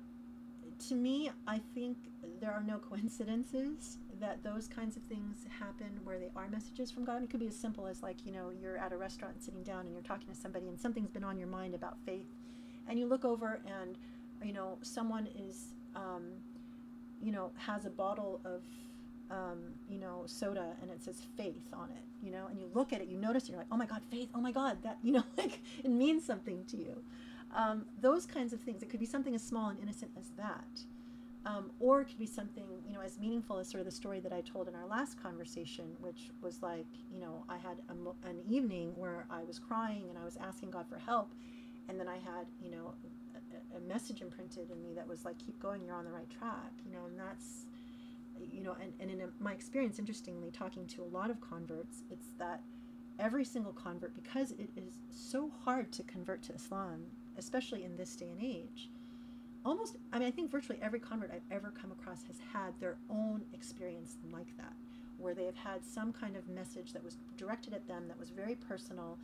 [SPEAKER 2] to me i think there are no coincidences that those kinds of things happen where they are messages from God. It could be as simple as like, you know, you're at a restaurant sitting down and you're talking to somebody and something's been on your mind about faith. And you look over and, you know, someone is, um, you know, has a bottle of, um, you know, soda and it says faith on it, you know, and you look at it, you notice, you're like, oh my God, faith, oh my God, that, you know, like it means something to you. Um, those kinds of things. It could be something as small and innocent as that. Um, or it could be something, you know, as meaningful as sort of the story that I told in our last conversation, which was like, you know, I had a, an evening where I was crying and I was asking God for help. And then I had, you know, a, a message imprinted in me that was like, keep going, you're on the right track, you know, and that's, you know, and, and in a, my experience, interestingly, talking to a lot of converts, it's that every single convert, because it is so hard to convert to Islam, especially in this day and age, almost i mean i think virtually every convert i've ever come across has had their own experience like that where they have had some kind of message that was directed at them that was very personal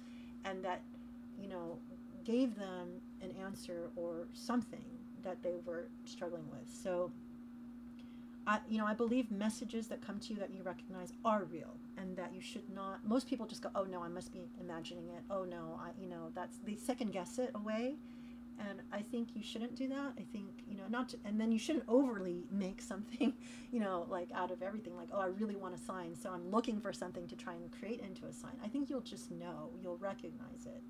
[SPEAKER 2] and that you know gave them an answer or something that they were struggling with. So I, you know, I believe messages that come to you that you recognize are real, and that you should not. Most people just go, "Oh no, I must be imagining it." Oh no, I, you know, that's they second guess it away, and I think you shouldn't do that. I think you know not, to, and then you shouldn't overly make something, you know, like out of everything. Like, oh, I really want a sign, so I'm looking for something to try and create into a sign. I think you'll just know, you'll recognize it,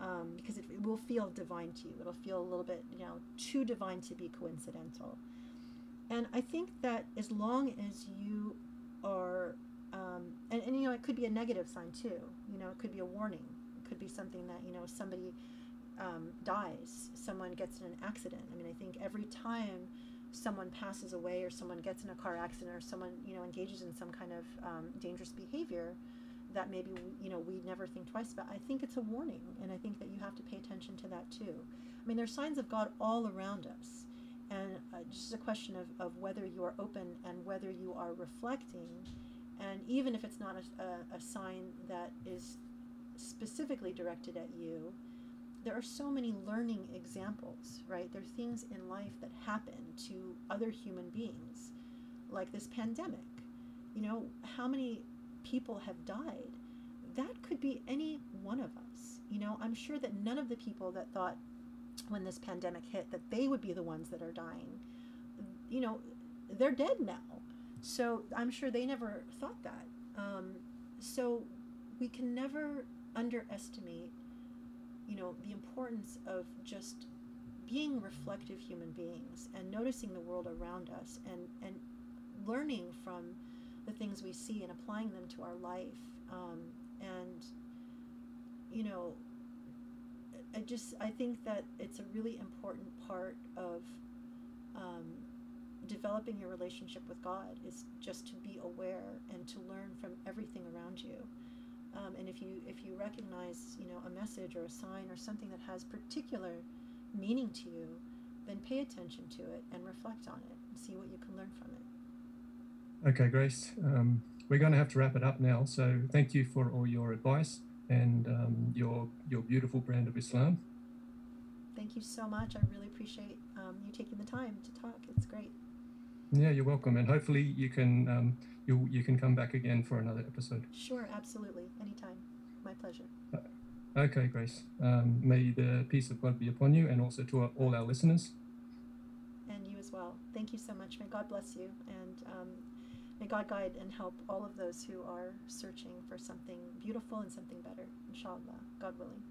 [SPEAKER 2] um, because it, it will feel divine to you. It'll feel a little bit, you know, too divine to be coincidental. And I think that as long as you are, um, and, and you know, it could be a negative sign too. You know, it could be a warning. It could be something that you know somebody um, dies, someone gets in an accident. I mean, I think every time someone passes away or someone gets in a car accident or someone you know engages in some kind of um, dangerous behavior that maybe you know we never think twice about i think it's a warning and i think that you have to pay attention to that too i mean there's signs of god all around us and uh, just a question of, of whether you are open and whether you are reflecting and even if it's not a, a, a sign that is specifically directed at you there are so many learning examples, right? There are things in life that happen to other human beings. like this pandemic. You know, how many people have died? That could be any one of us. You know, I'm sure that none of the people that thought when this pandemic hit that they would be the ones that are dying, you know, they're dead now. So I'm sure they never thought that. Um, so we can never underestimate, you know, the importance of just being reflective human beings and noticing the world around us and, and learning from the things we see and applying them to our life. Um, and, you know, I just, I think that it's a really important part of um, developing your relationship with God is just to be aware and to learn from everything around you. Um, and if you if you recognize you know a message or a sign or something that has particular meaning to you, then pay attention to it and reflect on it and see what you can learn from it.
[SPEAKER 1] Okay, Grace. Um, we're going to have to wrap it up now. So thank you for all your advice and um, your your beautiful brand of Islam.
[SPEAKER 2] Thank you so much. I really appreciate um, you taking the time to talk. It's great.
[SPEAKER 1] Yeah, you're welcome, and hopefully you can um, you you can come back again for another episode.
[SPEAKER 2] Sure, absolutely, anytime. My pleasure.
[SPEAKER 1] Okay, Grace. Um, may the peace of God be upon you, and also to all our listeners.
[SPEAKER 2] And you as well. Thank you so much. May God bless you, and um, may God guide and help all of those who are searching for something beautiful and something better. Inshallah, God willing.